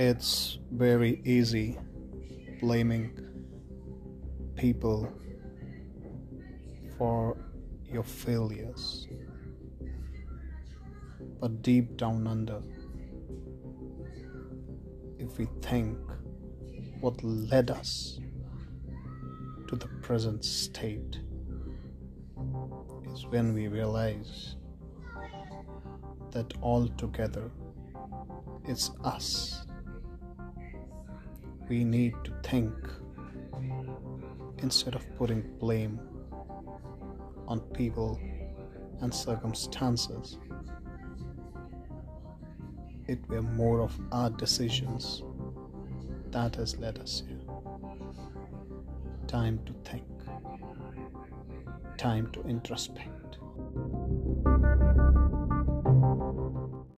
It's very easy blaming people for your failures. But deep down under, if we think what led us to the present state, is when we realize that altogether it's us. We need to think instead of putting blame on people and circumstances. It were more of our decisions that has led us here. Time to think, time to introspect.